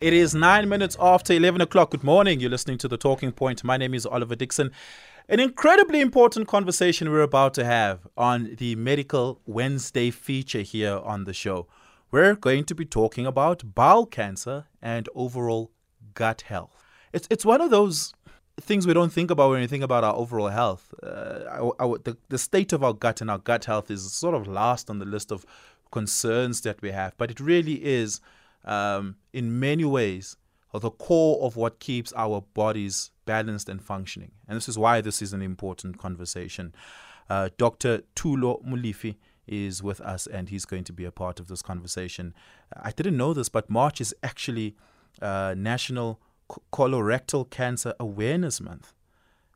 It is nine minutes after 11 o'clock. Good morning. You're listening to The Talking Point. My name is Oliver Dixon. An incredibly important conversation we're about to have on the Medical Wednesday feature here on the show. We're going to be talking about bowel cancer and overall gut health. It's, it's one of those things we don't think about when we think about our overall health. Uh, our, our, the, the state of our gut and our gut health is sort of last on the list of concerns that we have, but it really is um, in many ways, are the core of what keeps our bodies balanced and functioning. And this is why this is an important conversation. Uh, Dr. Thulo Molefe is with us and he's going to be a part of this conversation. I didn't know this, but March is actually uh, National Colorectal Cancer Awareness Month.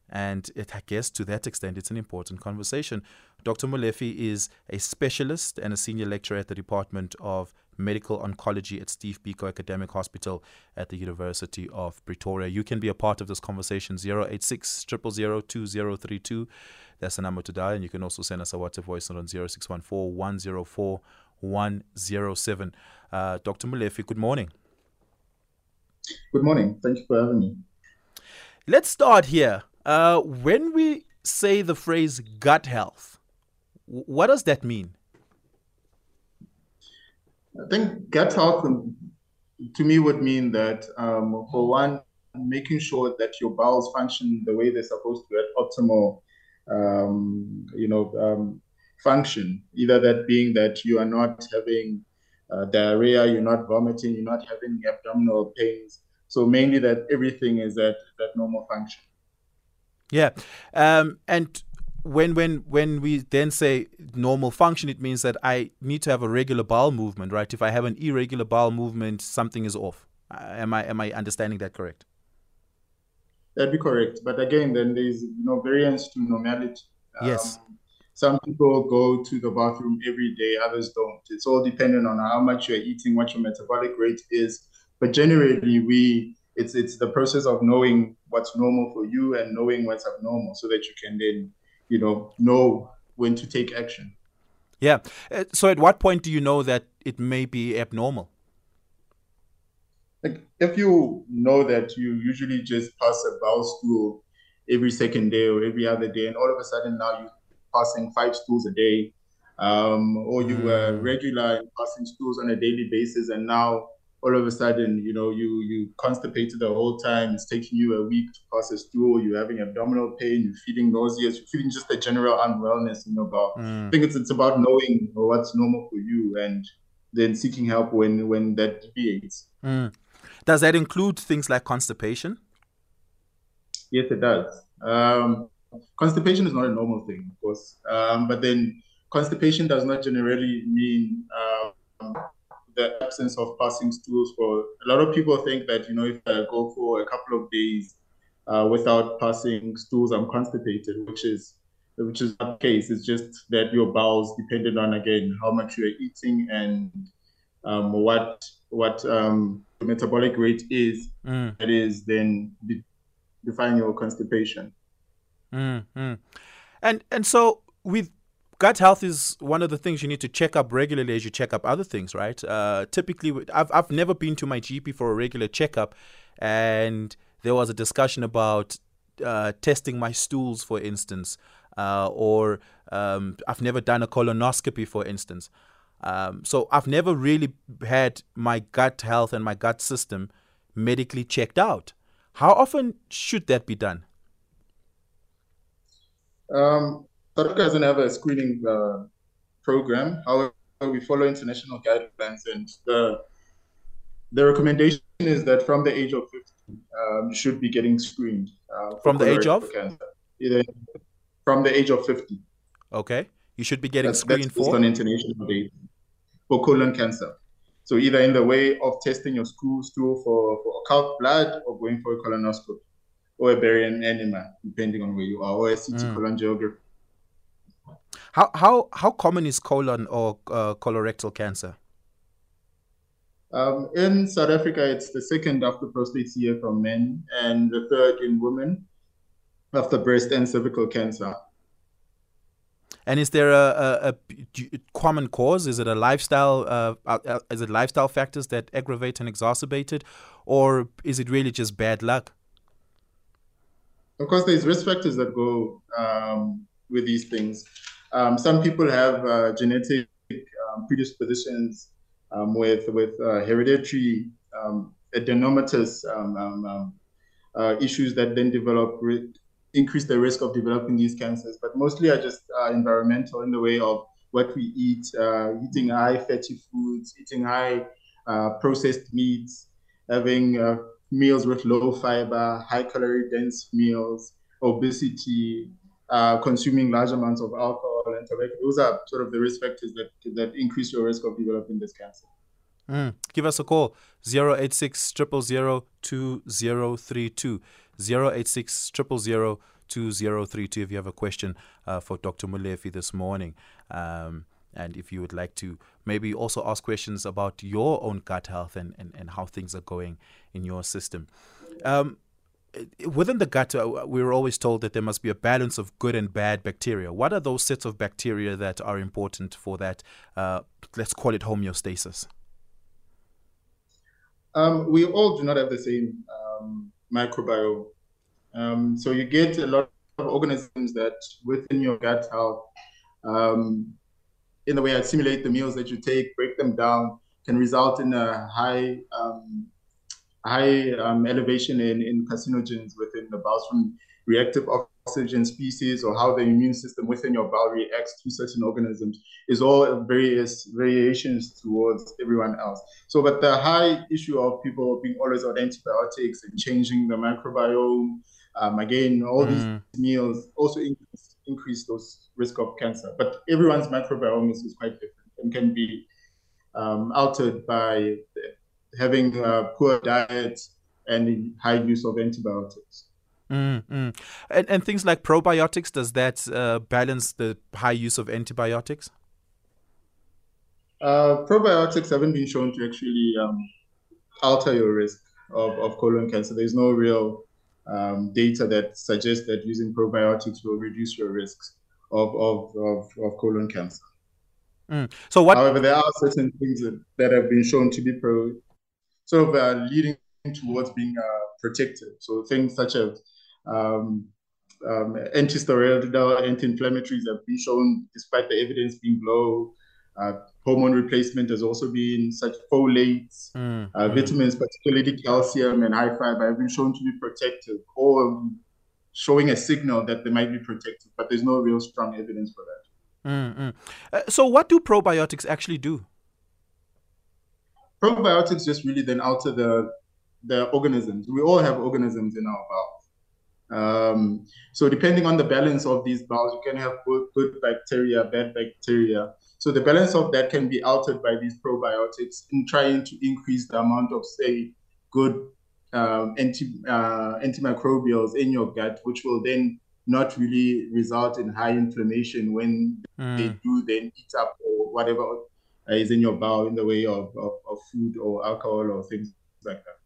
And it, I guess to that extent, it's an important conversation. Dr. Molefe is a specialist and a senior lecturer at the Department of Medical Oncology at Steve Biko Academic Hospital at the University of Pretoria. You can be a part of this conversation 086 2032. That's the number to dial. And you can also send us a WhatsApp voice note on 0614 104 107. Uh, Dr. Molefe, good morning. Good morning. Thank you for having me. Let's start here. Uh, when we say the phrase gut health, what does that mean? I think gut health to me would mean that, um, for one, making sure that your bowels function the way they're supposed to at optimal, um, you know, um, function. Either that being that you are not having uh, diarrhea, you're not vomiting, you're not having abdominal pains. So mainly that everything is at that normal function. Yeah, um, and when when when we then say normal function, it means that I need to have a regular bowel movement, right? If I have an irregular bowel movement, something is off. Uh, am I am I understanding that correct? That'd be correct. But again, then there's you know variance to normality. Um, yes. Some people go to the bathroom every day, others don't. It's all dependent on how much you're eating, what your metabolic rate is. But generally, we it's it's the process of knowing what's normal for you and knowing what's abnormal, so that you can then you know, know when to take action. Yeah. Uh, so, at what point do you know that it may be abnormal? Like, if you know that you usually just pass a bowel stool every second day or every other day, and all of a sudden now you're passing five stools a day, um, or you mm. were regular in passing stools on a daily basis, and now all of a sudden, you know, you you constipated the whole time. It's taking you a week to pass a stool. You're having abdominal pain. You're feeling nauseous. You're feeling just a general unwellness in your bowel. Mm. I think it's it's about knowing what's normal for you and then seeking help when when that deviates. Mm. Does that include things like constipation? Yes, it does. Um, constipation is not a normal thing, of course, um, but then constipation does not generally mean um, the absence of passing stools for a lot of people think that you know if I go for a couple of days uh, without passing stools, I'm constipated, which is which is not the case. It's just that your bowels, depending on again how much you're eating and um, what what um, the metabolic rate is, mm. that is then de- define your constipation. Mm-hmm. And and so with gut health is one of the things you need to check up regularly as you check up other things, right? Uh, typically, I've, I've never been to my GP for a regular checkup, and there was a discussion about uh, testing my stools, for instance, uh, or um, I've never done a colonoscopy, for instance. Um, so I've never really had my gut health and my gut system medically checked out. How often should that be done? Um, South doesn't have a screening uh, program. However, we follow international guidelines, and the the recommendation is that from the age of 50, um, you should be getting screened. Uh, from the age of? Cancer. Either from the age of 50. Okay. You should be getting that's, screened that's for? on international data for colon cancer. So either in the way of testing your stool, stool for, for occult blood or going for a colonoscopy or a barium enema, depending on where you are, or a CT mm. How how how common is colon or uh, colorectal cancer? Um, in South Africa, it's the second after prostate here from men, and the third in women after breast and cervical cancer. And is there a, a, a common cause? Is it a lifestyle? Uh, uh, is it lifestyle factors that aggravate and exacerbate it, or is it really just bad luck? Of course, there's risk factors that go um, with these things. Um, some people have uh, genetic um, predispositions um, with with uh, hereditary um, adenomatous um, uh, issues that then develop re- increase the risk of developing these cancers. But mostly are just uh, environmental in the way of what we eat, uh, eating high fatty foods, eating high uh, processed meats, having meals with low fiber, high calorie dense meals, obesity, uh, consuming large amounts of alcohol and tobacco. Those are sort of the risk factors that that increase your risk of developing this cancer. Mm. Give us a call 086 2032 086 2032 if you have a question uh, for Dr. Molefi this morning. Um, and if you would like to maybe also ask questions about your own gut health and, and, and how things are going in your system. Um, within the gut, uh, we were always told that there must be a balance of good and bad bacteria. What are those sets of bacteria that are important for that, uh, let's call it homeostasis? Um, we all do not have the same um, microbiome. Um, so you get a lot of organisms that within your gut health um, in the way I simulate the meals that you take, break them down, can result in a high um, high um, elevation in, in carcinogens within the bowels from reactive oxygen species or how the immune system within your bowel reacts to certain organisms is all various variations towards everyone else. So, but the high issue of people being always on antibiotics and changing the microbiome, um, again, all mm. these meals also increase increase those risk of cancer. But everyone's microbiome is, is quite different and can be um, altered by having a poor diet and high use of antibiotics. Mm-hmm. And, and things like probiotics, does that uh, balance the high use of antibiotics? Uh, probiotics haven't been shown to actually um, alter your risk of, of colon cancer. There's no real um, data that suggests that using probiotics will reduce your risks of, of, of, of colon cancer. Mm. So what? However, there are certain things that, that have been shown to be pro, sort of uh, leading towards being uh, protective. So things such as um, um, anti-steroidal, anti-inflammatories have been shown, despite the evidence being low. Uh, hormone replacement has also been such folates, mm, uh, mm. vitamins, particularly calcium and high fiber, have been shown to be protective or showing a signal that they might be protective, but there's no real strong evidence for that. Mm, uh, so, what do probiotics actually do? Probiotics just really then alter the the organisms. We all have organisms in our bowels. Um, so depending on the balance of these bowels, you can have good, good bacteria, bad bacteria. So the balance of that can be altered by these probiotics in trying to increase the amount of, say, good um, anti uh, antimicrobials in your gut, which will then not really result in high inflammation when mm. they do then eat up or whatever is in your bowel in the way of, of, of food or alcohol or things like that.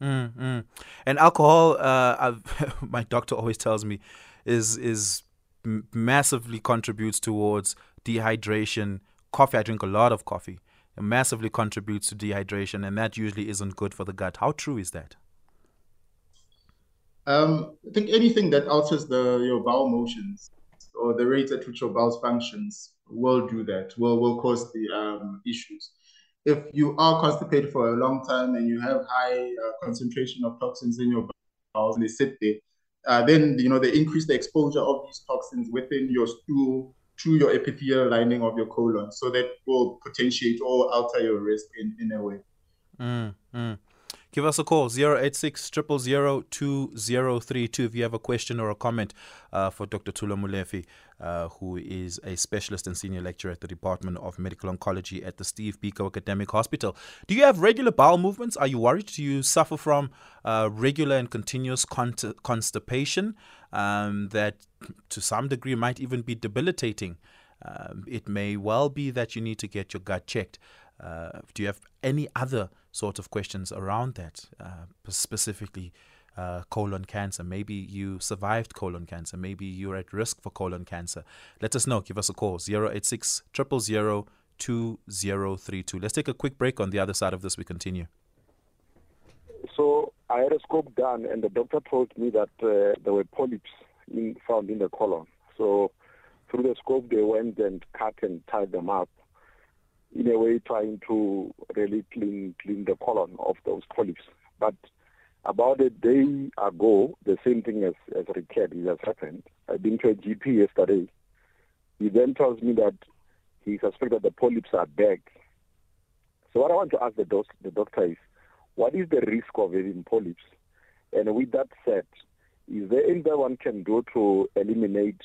Mm, And alcohol, uh, my doctor always tells me, is is massively contributes towards dehydration. Coffee, I drink a lot of coffee. It massively contributes to dehydration, and that usually isn't good for the gut. How true is that? Um, I think anything that alters the your bowel motions or the rate at which your bowels functions will do that. Will will cause the um, issues. If you are constipated for a long time and you have high uh, concentration of toxins in your bowels and they sit there, uh, then you know they increase the exposure of these toxins within your stool through your epithelial lining of your colon. So that will potentiate or alter your risk in, in a way. Mm, mm. Give us a call 086 2032 if you have a question or a comment uh, for Dr. Thulo Molefi, uh, who is a specialist and senior lecturer at the Department of Medical Oncology at the Steve Biko Academic Hospital. Do you have regular bowel movements? Are you worried? Do you suffer from uh, regular and continuous constipation um, that to some degree might even be debilitating? Um, it may well be that you need to get your gut checked. Uh, do you have any other sort of questions around that, uh, specifically uh, colon cancer? Maybe you survived colon cancer. Maybe you're at risk for colon cancer. Let us know. Give us a call 086 000 2032. Let's take a quick break. On the other side of this, we continue. so I had a scope done, and the doctor told me that uh, there were polyps in, found in the colon. So through the scope, they went and cut and tied them up in a way trying to really clean clean the colon of those polyps. But about a day ago, the same thing as has recurred, it has happened. I've been to a GP yesterday. He then tells me that he suspects that the polyps are back. So what I want to ask the, doc- the doctor is, what is the risk of having polyps? And with that said, is there anything one can do to eliminate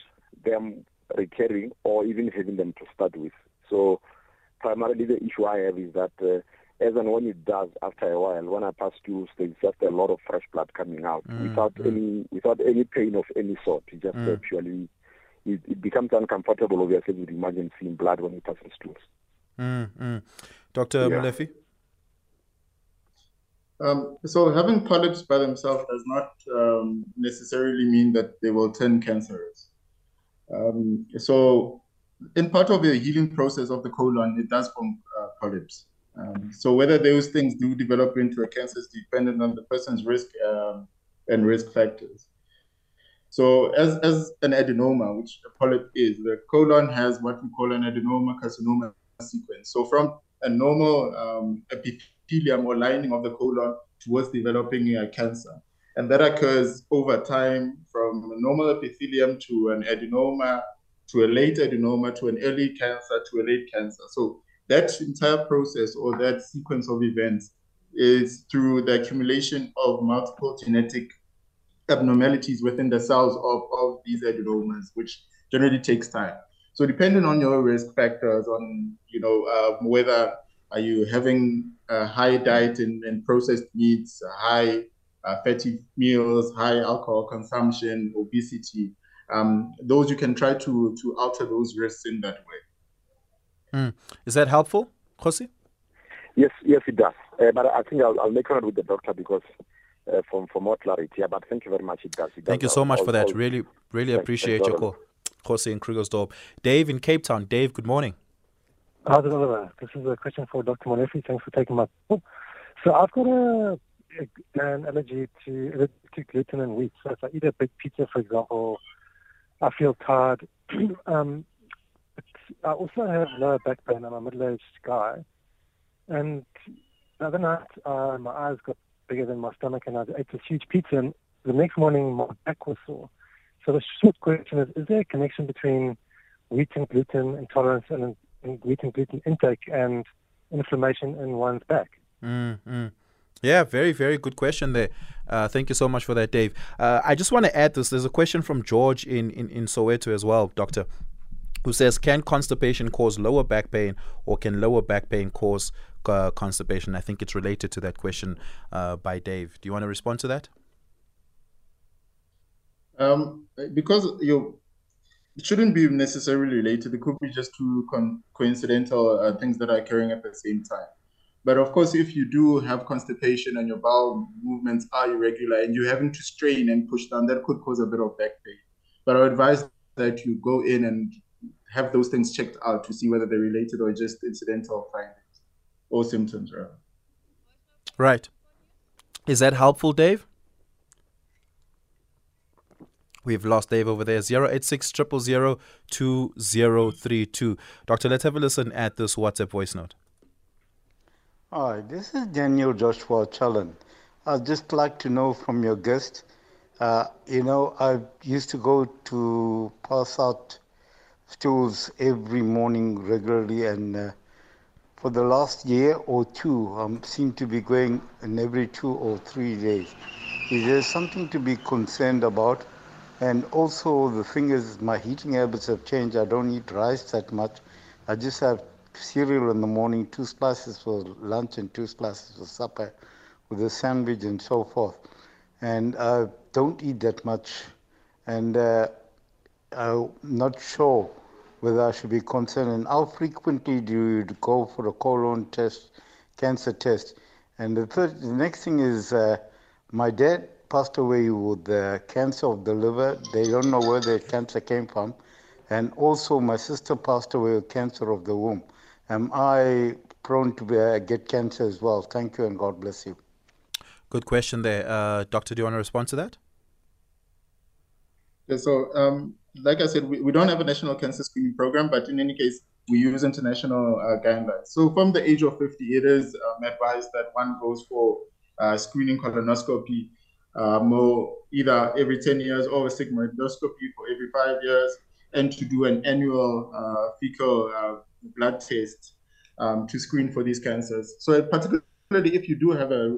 them recurring or even having them to start with? So primarily the issue I have is that uh, as and when it does after a while, when I pass tubes, there's just a lot of fresh blood coming out mm, without mm. any without any pain of any sort. It just mm. purely it, it, becomes uncomfortable, obviously, with imagine seeing blood when it passes tubes. Mm, mm. Dr. Yeah. Molefi? Um, so having polyps by themselves does not um, necessarily mean that they will turn cancerous. Um, so in part of the healing process of the colon, it does form uh, polyps. Um, so whether those things do develop into a cancer is dependent on the person's risk um, and risk factors. So as, as an adenoma, which a polyp is, the colon has what we call an adenoma carcinoma sequence. So from a normal um, epithelium or lining of the colon towards developing a cancer. And that occurs over time from a normal epithelium to an adenoma, to a late adenoma, to an early cancer, to a late cancer. So that entire process or that sequence of events is through the accumulation of multiple genetic abnormalities within the cells of, of these adenomas, which generally takes time. So depending on your risk factors, on you know uh, whether are you having a high diet and, and processed meats, high uh, fatty meals, high alcohol consumption, obesity, um, those you can try to to alter those risks in that way. Mm. Is that helpful, Jose? Yes, yes, it does. Uh, but I think I'll, I'll make it with the doctor because uh, for, for more clarity. Yeah, but thank you very much. It does. It thank you so much all, for that. All, really, really thanks, appreciate thanks, your call. Jose in Krugersdorp. Dave in Cape Town. Dave, good morning. How's it, Oliver? This is a question for Dr. Molefi. Thanks for taking my call. So I've got a, a, an allergy to, to gluten and wheat. So if I eat a big pizza, for example, I feel tired. um, I also have lower back pain. I'm a middle-aged guy. And the other night, uh, my eyes got bigger than my stomach, and I ate huge pizza. And the next morning, my back was sore. So the short question is: Is there a connection between wheat and gluten intolerance and, and wheat and gluten intake and inflammation in one's back? Mm-hmm. Yeah, very, very good question there. Uh, thank you so much for that, Dave. Uh, I just want to add this. There's a question from George in, in, in Soweto as well, Doctor who says, Can constipation cause lower back pain or can lower back pain cause uh, constipation? I think it's related to that question uh, by Dave. Do you want to respond to that? Um, because you it shouldn't be necessarily related. It could be just two con- coincidental uh, things that are occurring at the same time. But of course, if you do have constipation and your bowel movements are irregular and you're having to strain and push down, that could cause a bit of back pain. But I would advise that you go in and have those things checked out to see whether they're related or just incidental findings or symptoms, rather. Right. Is that helpful, Dave? We've lost Dave over there. 086 000 2032. Doctor, let's have a listen at this WhatsApp voice note. Hi, this is Daniel Joshua Challen. I'd just like to know from your guest. Uh, you know, I used to go to pass out stools every morning regularly, and uh, for the last year or two, I um, seem to be going in every two or three days. Is there something to be concerned about? And also, the thing is, my eating habits have changed. I don't eat rice that much. I just have cereal in the morning, two slices for lunch and two slices for supper, with a sandwich and so forth. And I don't eat that much. And uh, I'm not sure whether I should be concerned and how frequently do you go for a colon test, cancer test. And the, third, the next thing is uh, my dad passed away with uh, cancer of the liver. They don't know where the cancer came from. And also my sister passed away with cancer of the womb. Am I prone to be, uh, get cancer as well? Thank you and God bless you. Good question there. Uh, doctor, do you want to respond to that? Yeah, so, um, like I said, we, we don't have a national cancer screening program, but in any case, we use international uh, guidelines. So, from the age of 50, it is um, advised that one goes for uh, screening colonoscopy um, either every 10 years or a sigmoidoscopy for every five years, and to do an annual uh, fecal uh, blood test um, to screen for these cancers. So, particularly if you do have a,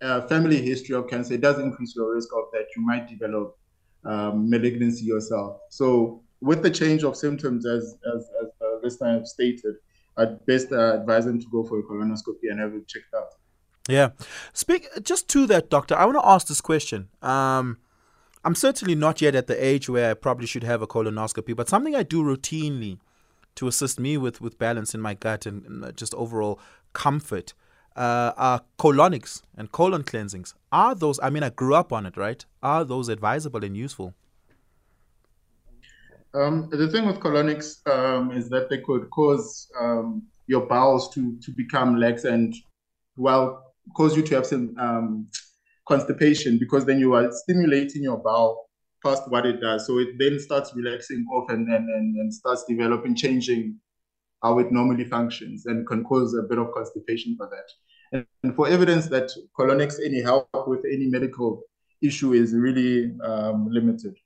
a, family history of cancer, it does increase your risk of that you might develop um, malignancy yourself. So, with the change of symptoms, as as, as uh, this time stated, I'd best uh, advise them to go for a colonoscopy and have it checked out. Yeah. Speak just to that, doctor. I want to ask this question. Um, I'm certainly not yet at the age where I probably should have a colonoscopy, but something I do routinely to assist me with, with balance in my gut and, just overall comfort uh, are colonics and colon cleansings. Are those, I mean, I grew up on it, right? Are those advisable and useful? Um, the thing with colonics um, is that they could cause um, your bowels to, to become lax and, well, cause you to have some um, constipation because then you are stimulating your bowel past what it does. So it then starts relaxing off and, and, and, starts developing, changing how it normally functions and can cause a bit of constipation for that. And, and for evidence that colonics any help with any medical issue is really um, limited.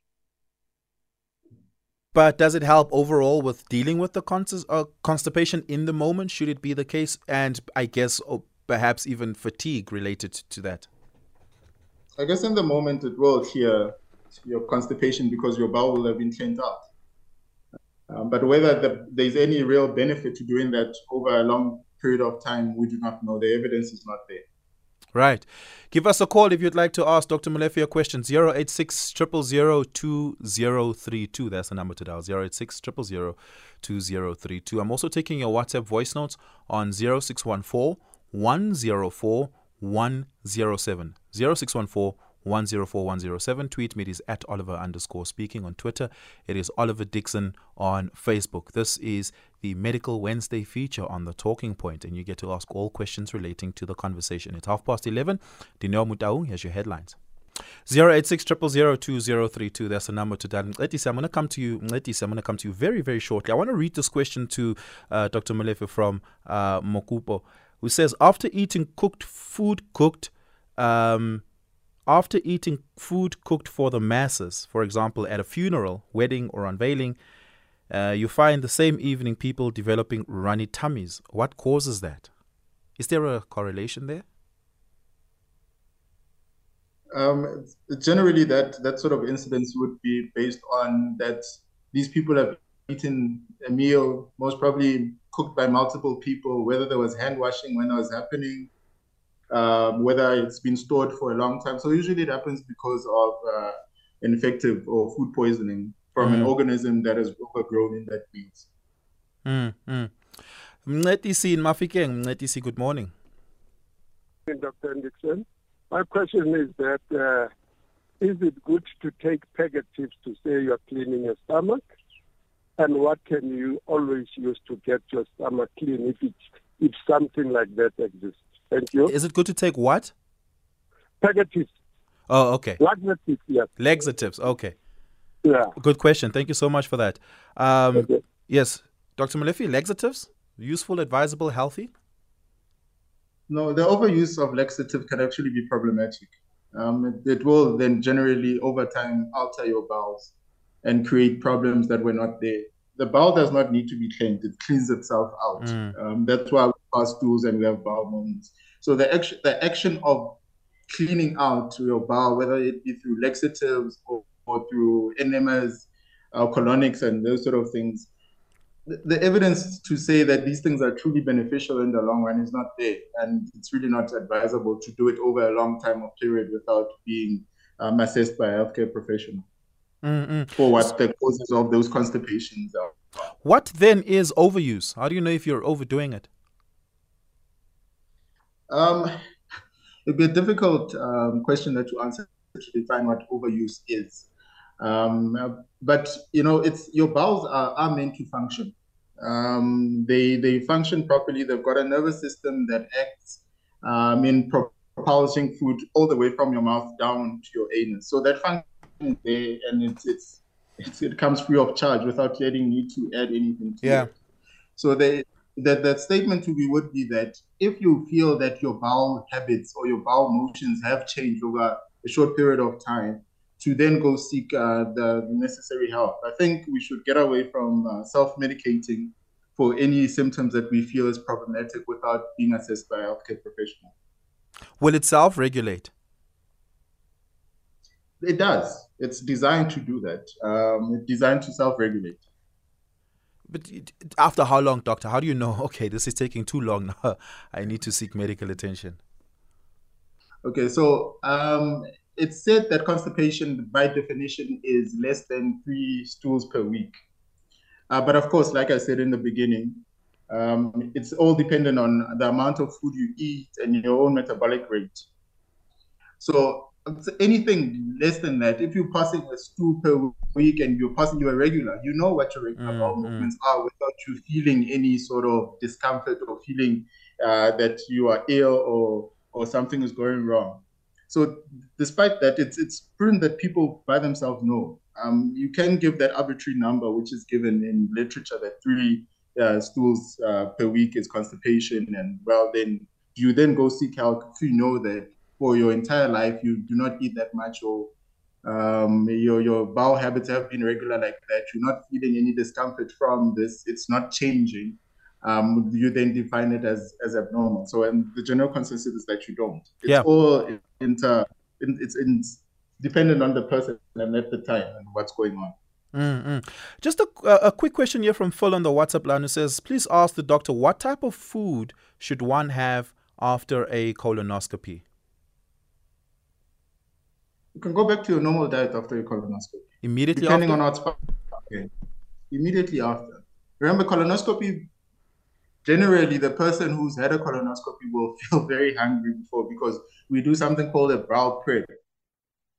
But does it help overall with dealing with the uh, constipation in the moment? Should it be the case? And I guess oh, perhaps even fatigue related to that? I guess in the moment it will clear your constipation because your bowel will have been cleaned out. Um, but whether the, there's any real benefit to doing that over a long period of time, we do not know. The evidence is not there. Right. Give us a call if you'd like to ask Dr. Molefe your question. 086 2032. That's the number to dial. 086 2032. I'm also taking your WhatsApp voice notes on 0614 104 107. 0614 104 107. Tweet me. It is at Oliver underscore speaking on Twitter. It is Oliver Dixon on Facebook. This is the Medical Wednesday feature on the Talking Point, and you get to ask all questions relating to the conversation. It's half past 11. Dineo Mutau, here's your headlines. 086 2032 That's the number to dial. Letisa, I'm going to come to you. Letisa, I'm going to come to you very, very shortly. I want to read this question to uh, Dr. Molefe from uh, Mokupo who says after eating cooked food cooked um, after eating food cooked for the masses, for example, at a funeral, wedding, or unveiling, uh, you find the same evening people developing runny tummies. What causes that? Is there a correlation there? Um, generally, that that sort of incidence would be based on that these people have eaten a meal, most probably cooked by multiple people, whether there was hand washing when it was happening, um, whether it's been stored for a long time. So usually it happens because of uh, infective or food poisoning from mm. an organism that has overgrown in that meat. Mm, mm. Mncedisi in Mafikeng. Mncedisi, good morning. Dr. Dixon. My question is that uh, is it good to take purgatives to say you're cleaning your stomach? and what can you always use to get your stomach clean if it's if something like that exists. Thank you. Is it good to take what? Purgatives. Oh, okay. Laxatives, yes. Laxatives, okay. Yeah. Good question. Thank you so much for that. Um, okay. Yes, Dr. Molefe, laxatives, useful, advisable, healthy? No, the overuse of laxative can actually be problematic. Um, it, it will then generally, over time, alter your bowels and create problems that were not there. The bowel does not need to be cleaned; it cleans itself out. Mm. Um, that's why stools and we have bowel movements. So the action, the action of cleaning out your bowel, whether it be through laxatives or, or through enemas, uh, colonics, and those sort of things, the, the evidence to say that these things are truly beneficial in the long run is not there, and it's really not advisable to do it over a long time or period without being um, assessed by a healthcare professional. Mm-mm. for what the causes of those constipations are. What then is overuse? How do you know if you're overdoing it? Um, it'd be a difficult um, question to answer to define what overuse is. Um, but you know, it's your bowels are, are meant to function. Um, they they function properly. They've got a nervous system that acts um, in pro- propulsing food all the way from your mouth down to your anus. So that function is there, and it's, it's, it's it comes free of charge without any need to add anything to yeah. it. So they, that that statement to be would be that if you feel that your bowel habits or your bowel motions have changed over a short period of time, to then go seek uh, the necessary help. I think we should get away from uh, self-medicating for any symptoms that we feel is problematic without being assessed by a healthcare professional. Will it self regulate? It does. It's designed to do that. Um, it's designed to self regulate. But after how long, doctor? How do you know, okay, this is taking too long now? I need to seek medical attention. Okay, so um, it's said that constipation, by definition, is less than three stools per week. Uh, but of course, like I said in the beginning, um, it's all dependent on the amount of food you eat and your own metabolic rate. So anything less than that, if you're passing a stool per week and you're passing your regular, you know what your regular bowel mm, movements mm. are without you feeling any sort of discomfort or feeling uh, that you are ill or or something is going wrong. So despite that, it's it's proven that people by themselves know. Um, you can give that arbitrary number, which is given in literature, that three uh, stools uh, per week is constipation, and well, then you then go seek help if you know that for your entire life you do not eat that much or um, your your bowel habits have been regular like that. You're not feeling any discomfort from this. It's not changing. Um, you then define it as as abnormal. So, and the general consensus is that you don't. It's yeah. all inter. It's in dependent on the person and at the time and what's going on. Mm-hmm. Just a, a quick question here from Phil on the WhatsApp line who says, please ask the doctor what type of food should one have after a colonoscopy? You can go back to your normal diet after your colonoscopy. Immediately depending after? on what's okay. Immediately after. Remember, colonoscopy. Generally, the person who's had a colonoscopy will feel very hungry before because we do something called a bowel prep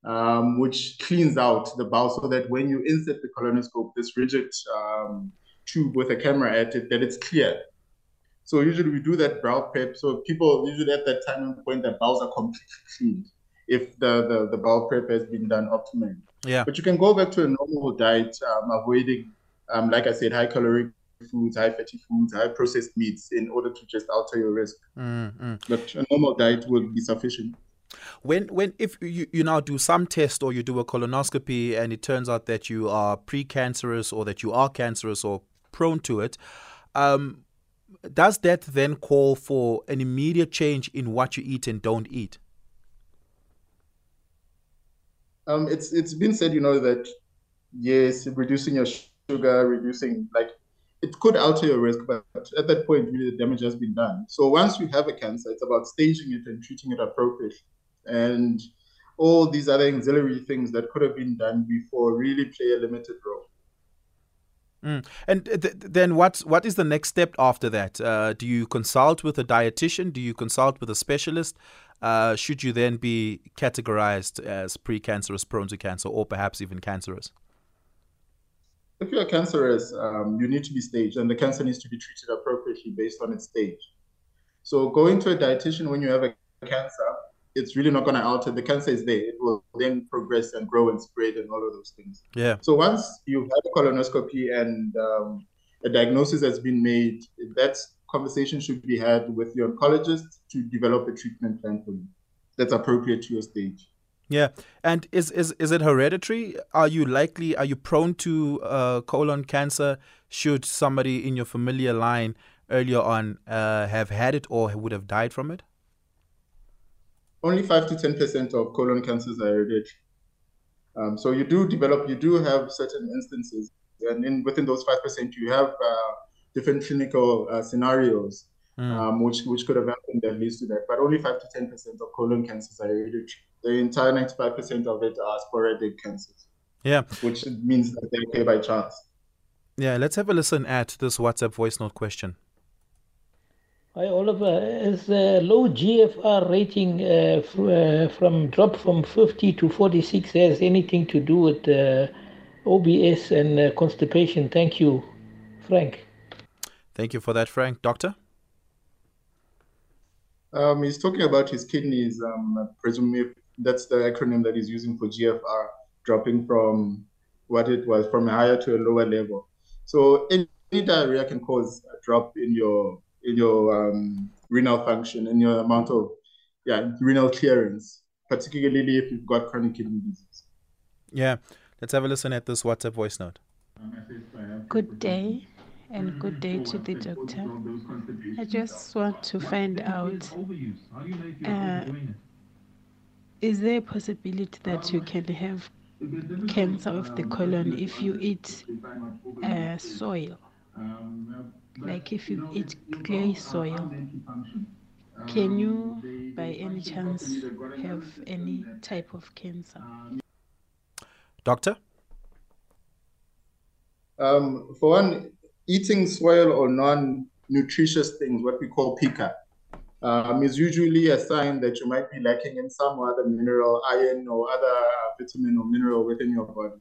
um, which cleans out the bowel so that when you insert the colonoscope, this rigid um, tube with a camera at it, that it's clear. So usually we do that bowel prep. So people usually at that time and point their bowels are completely cleaned if the, the, the bowel prep has been done optimally. Yeah. But you can go back to a normal diet, um, avoiding, um, like I said, high caloric foods, high fatty foods, high processed meats in order to just alter your risk. Mm-hmm. But a normal diet will be sufficient. When when if you, you now do some test or you do a colonoscopy and it turns out that you are precancerous or that you are cancerous or prone to it, um, does that then call for an immediate change in what you eat and don't eat? Um, it's it's been said, you know, that yes, reducing your sugar, reducing like it could alter your risk, but at that point, really, the damage has been done. So once you have a cancer, it's about staging it and treating it appropriately and all these other auxiliary things that could have been done before really play a limited role. Mm. And th- then what what is the next step after that? Uh, do you consult with a dietitian? Do you consult with a specialist? Uh, should you then be categorized as precancerous, prone to cancer, or perhaps even cancerous? If you're cancerous, um, you need to be staged, and the cancer needs to be treated appropriately based on its stage. So, going to a dietitian when you have a cancer it's really not going to alter. The cancer is there. It will then progress and grow and spread and all of those things. Yeah. So once you've had a colonoscopy and um, a diagnosis has been made, that conversation should be had with your oncologist to develop a treatment plan for you that's appropriate to your stage. Yeah, and is is is it hereditary? Are you likely? Are you prone to uh, colon cancer? Should somebody in your familiar line earlier on uh, have had it or would have died from it? only 5 to 10% of colon cancers are hereditary. Um, so you do develop, you do have certain instances, and in, within those 5%, you have uh, different clinical uh, scenarios mm. um, which, which could have happened that leads to that. But only 5 to 10% of colon cancers are hereditary. The entire 95% of it are sporadic cancers. Yeah. Which means that they occur by chance. Yeah, let's have a listen at this WhatsApp voice note question. Hi, Oliver. Is the low GFR rating uh, f- uh, from drop from 50 to 46 has anything to do with uh, OBS and uh, constipation? Thank you, Frank. Thank you for that, Frank. Doctor? Um, he's talking about his kidneys. Um, presumably that's the acronym that he's using for GFR, dropping from what it was from a higher to a lower level. So any, any diarrhea can cause a drop in your in your um, renal function and your amount of yeah renal clearance, particularly if you've got chronic kidney disease. Yeah, let's have a listen at this WhatsApp voice note. Good day and good day to the doctor. I just want to find out uh, is there a possibility that you can have cancer of the colon if you eat uh, soil? Like if you eat clay soil, can you by any chance have any type of cancer? Doctor? Um, for one, eating soil or non-nutritious things, what we call pica, um, is usually a sign that you might be lacking in some other mineral, iron or other vitamin or mineral within your body.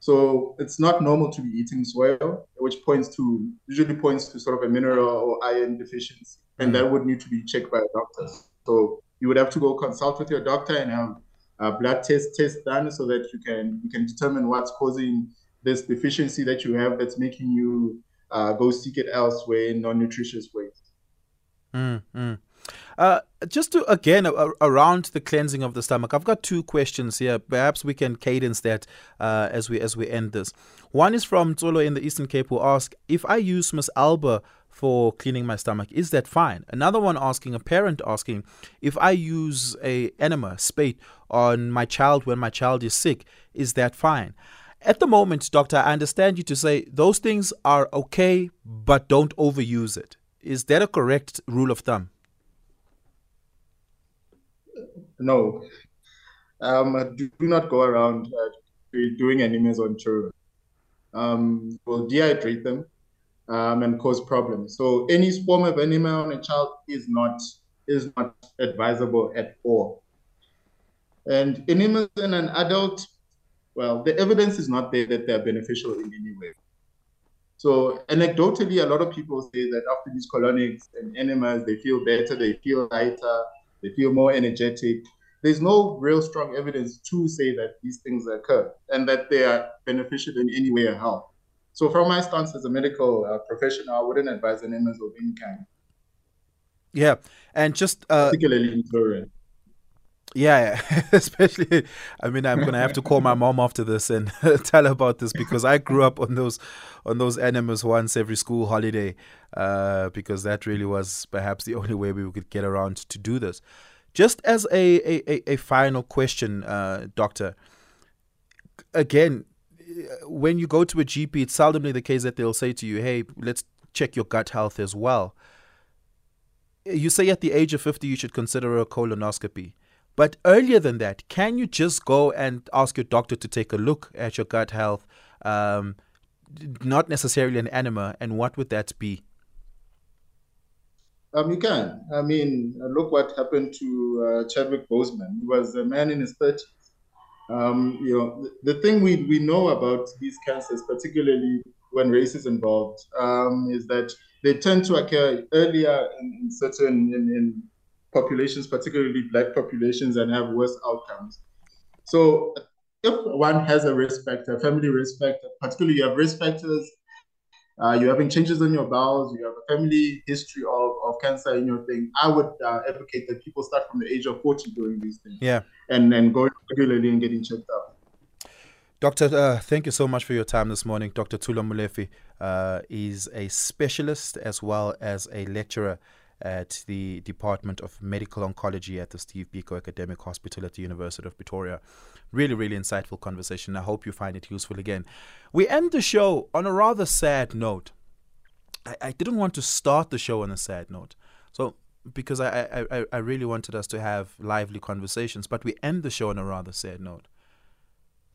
So it's not normal to be eating soil, which points to usually points to sort of a mineral or iron deficiency, and that would need to be checked by a doctor. So you would have to go consult with your doctor and have a blood test test done so that you can you can determine what's causing this deficiency that you have that's making you uh, go seek it elsewhere in non-nutritious ways. Mm, Uh, just to again uh, around the cleansing of the stomach, I've got two questions here. Perhaps we can cadence that uh, as we as we end this. One is from Zolo in the Eastern Cape who asked if I use Mist Alba for cleaning my stomach, is that fine? Another one asking, a parent asking, if I use a enema, spate, on my child when my child is sick, is that fine? At the moment, doctor, I understand you to say those things are okay, but don't overuse it. Is that a correct rule of thumb? No. Um, do not go around uh, doing enemas on children. Um, will dehydrate them um, and cause problems. So any form of enema on a child is not is not advisable at all. And enemas in an adult well, the evidence is not there that they're beneficial in any way. So anecdotally, a lot of people say that after these colonics and enemas, they feel better, they feel lighter, they feel more energetic. There's no real strong evidence to say that these things occur and that they are beneficial in any way or how. So from my stance as a medical uh, professional, I wouldn't advise enemas of any kind. Yeah, and just uh, particularly in children. Yeah, especially. I mean, I'm gonna have to call my mom after this and tell her about this because I grew up on those, on those enemas once every school holiday, uh, because that really was perhaps the only way we could get around to do this. Just as a a, a final question, uh, doctor. Again, when you go to a GP, it's seldomly the case that they'll say to you, "Hey, let's check your gut health as well." You say at the age of 50 you should consider a colonoscopy. But earlier than that, can you just go and ask your doctor to take a look at your gut health? Um, not necessarily an enema, and what would that be? Um, you can. I mean, look what happened to uh, Chadwick Boseman. He was a man in his 30s. Um, you know, the, the, thing we, we know about these cancers, particularly when race is involved, um, is that they tend to occur earlier in, in certain in, in populations, particularly black populations, and have worse outcomes. So if one has a risk factor, a family risk factor, particularly you have risk factors, uh, you're having changes in your bowels, you have a family history of, of cancer in your thing, I would uh, advocate that people start from the age of 40 doing these things. Yeah. And then going regularly and getting checked out. Doctor, uh, thank you so much for your time this morning. Dr. Thulo Molefe uh, is a specialist as well as a lecturer at the Department of Medical Oncology at the Steve Biko Academic Hospital at the University of Pretoria. Really, really insightful conversation. I hope you find it useful again. We end the show on a rather sad note. I, I didn't want to start the show on a sad note. So, because I, I, I really wanted us to have lively conversations, but we end the show on a rather sad note.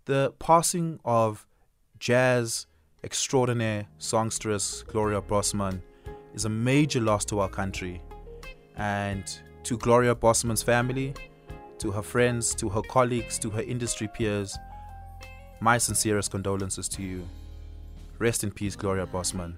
The passing of jazz extraordinaire songstress Gloria Bosman is a major loss to our country. And to Gloria Bosman's family, to her friends, to her colleagues, to her industry peers, my sincerest condolences to you. Rest in peace, Gloria Bosman.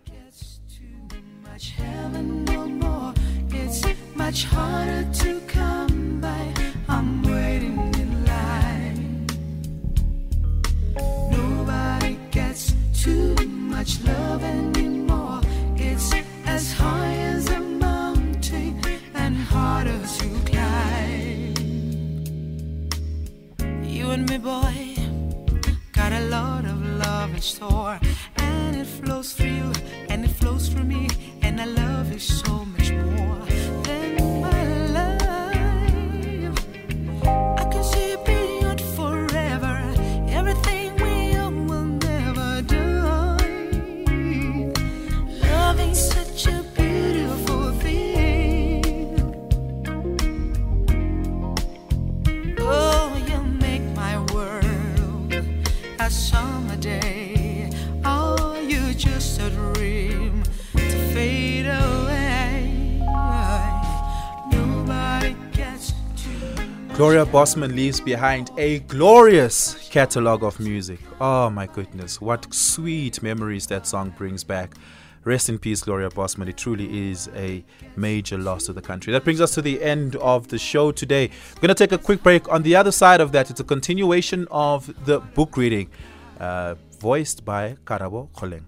Nobody gets too much love anymore. As high as a mountain and harder to climb. You and me, boy, got a lot of love in store, and it flows through you, and it flows through me, and I love you so Gloria Bosman leaves behind a glorious catalog of music. Oh my goodness, what sweet memories that song brings back. Rest in peace, Gloria Bosman. It truly is a major loss to the country. That brings us to the end of the show today. We're going to take a quick break. On the other side of that, it's a continuation of the book reading, uh, voiced by Karabo Koleng.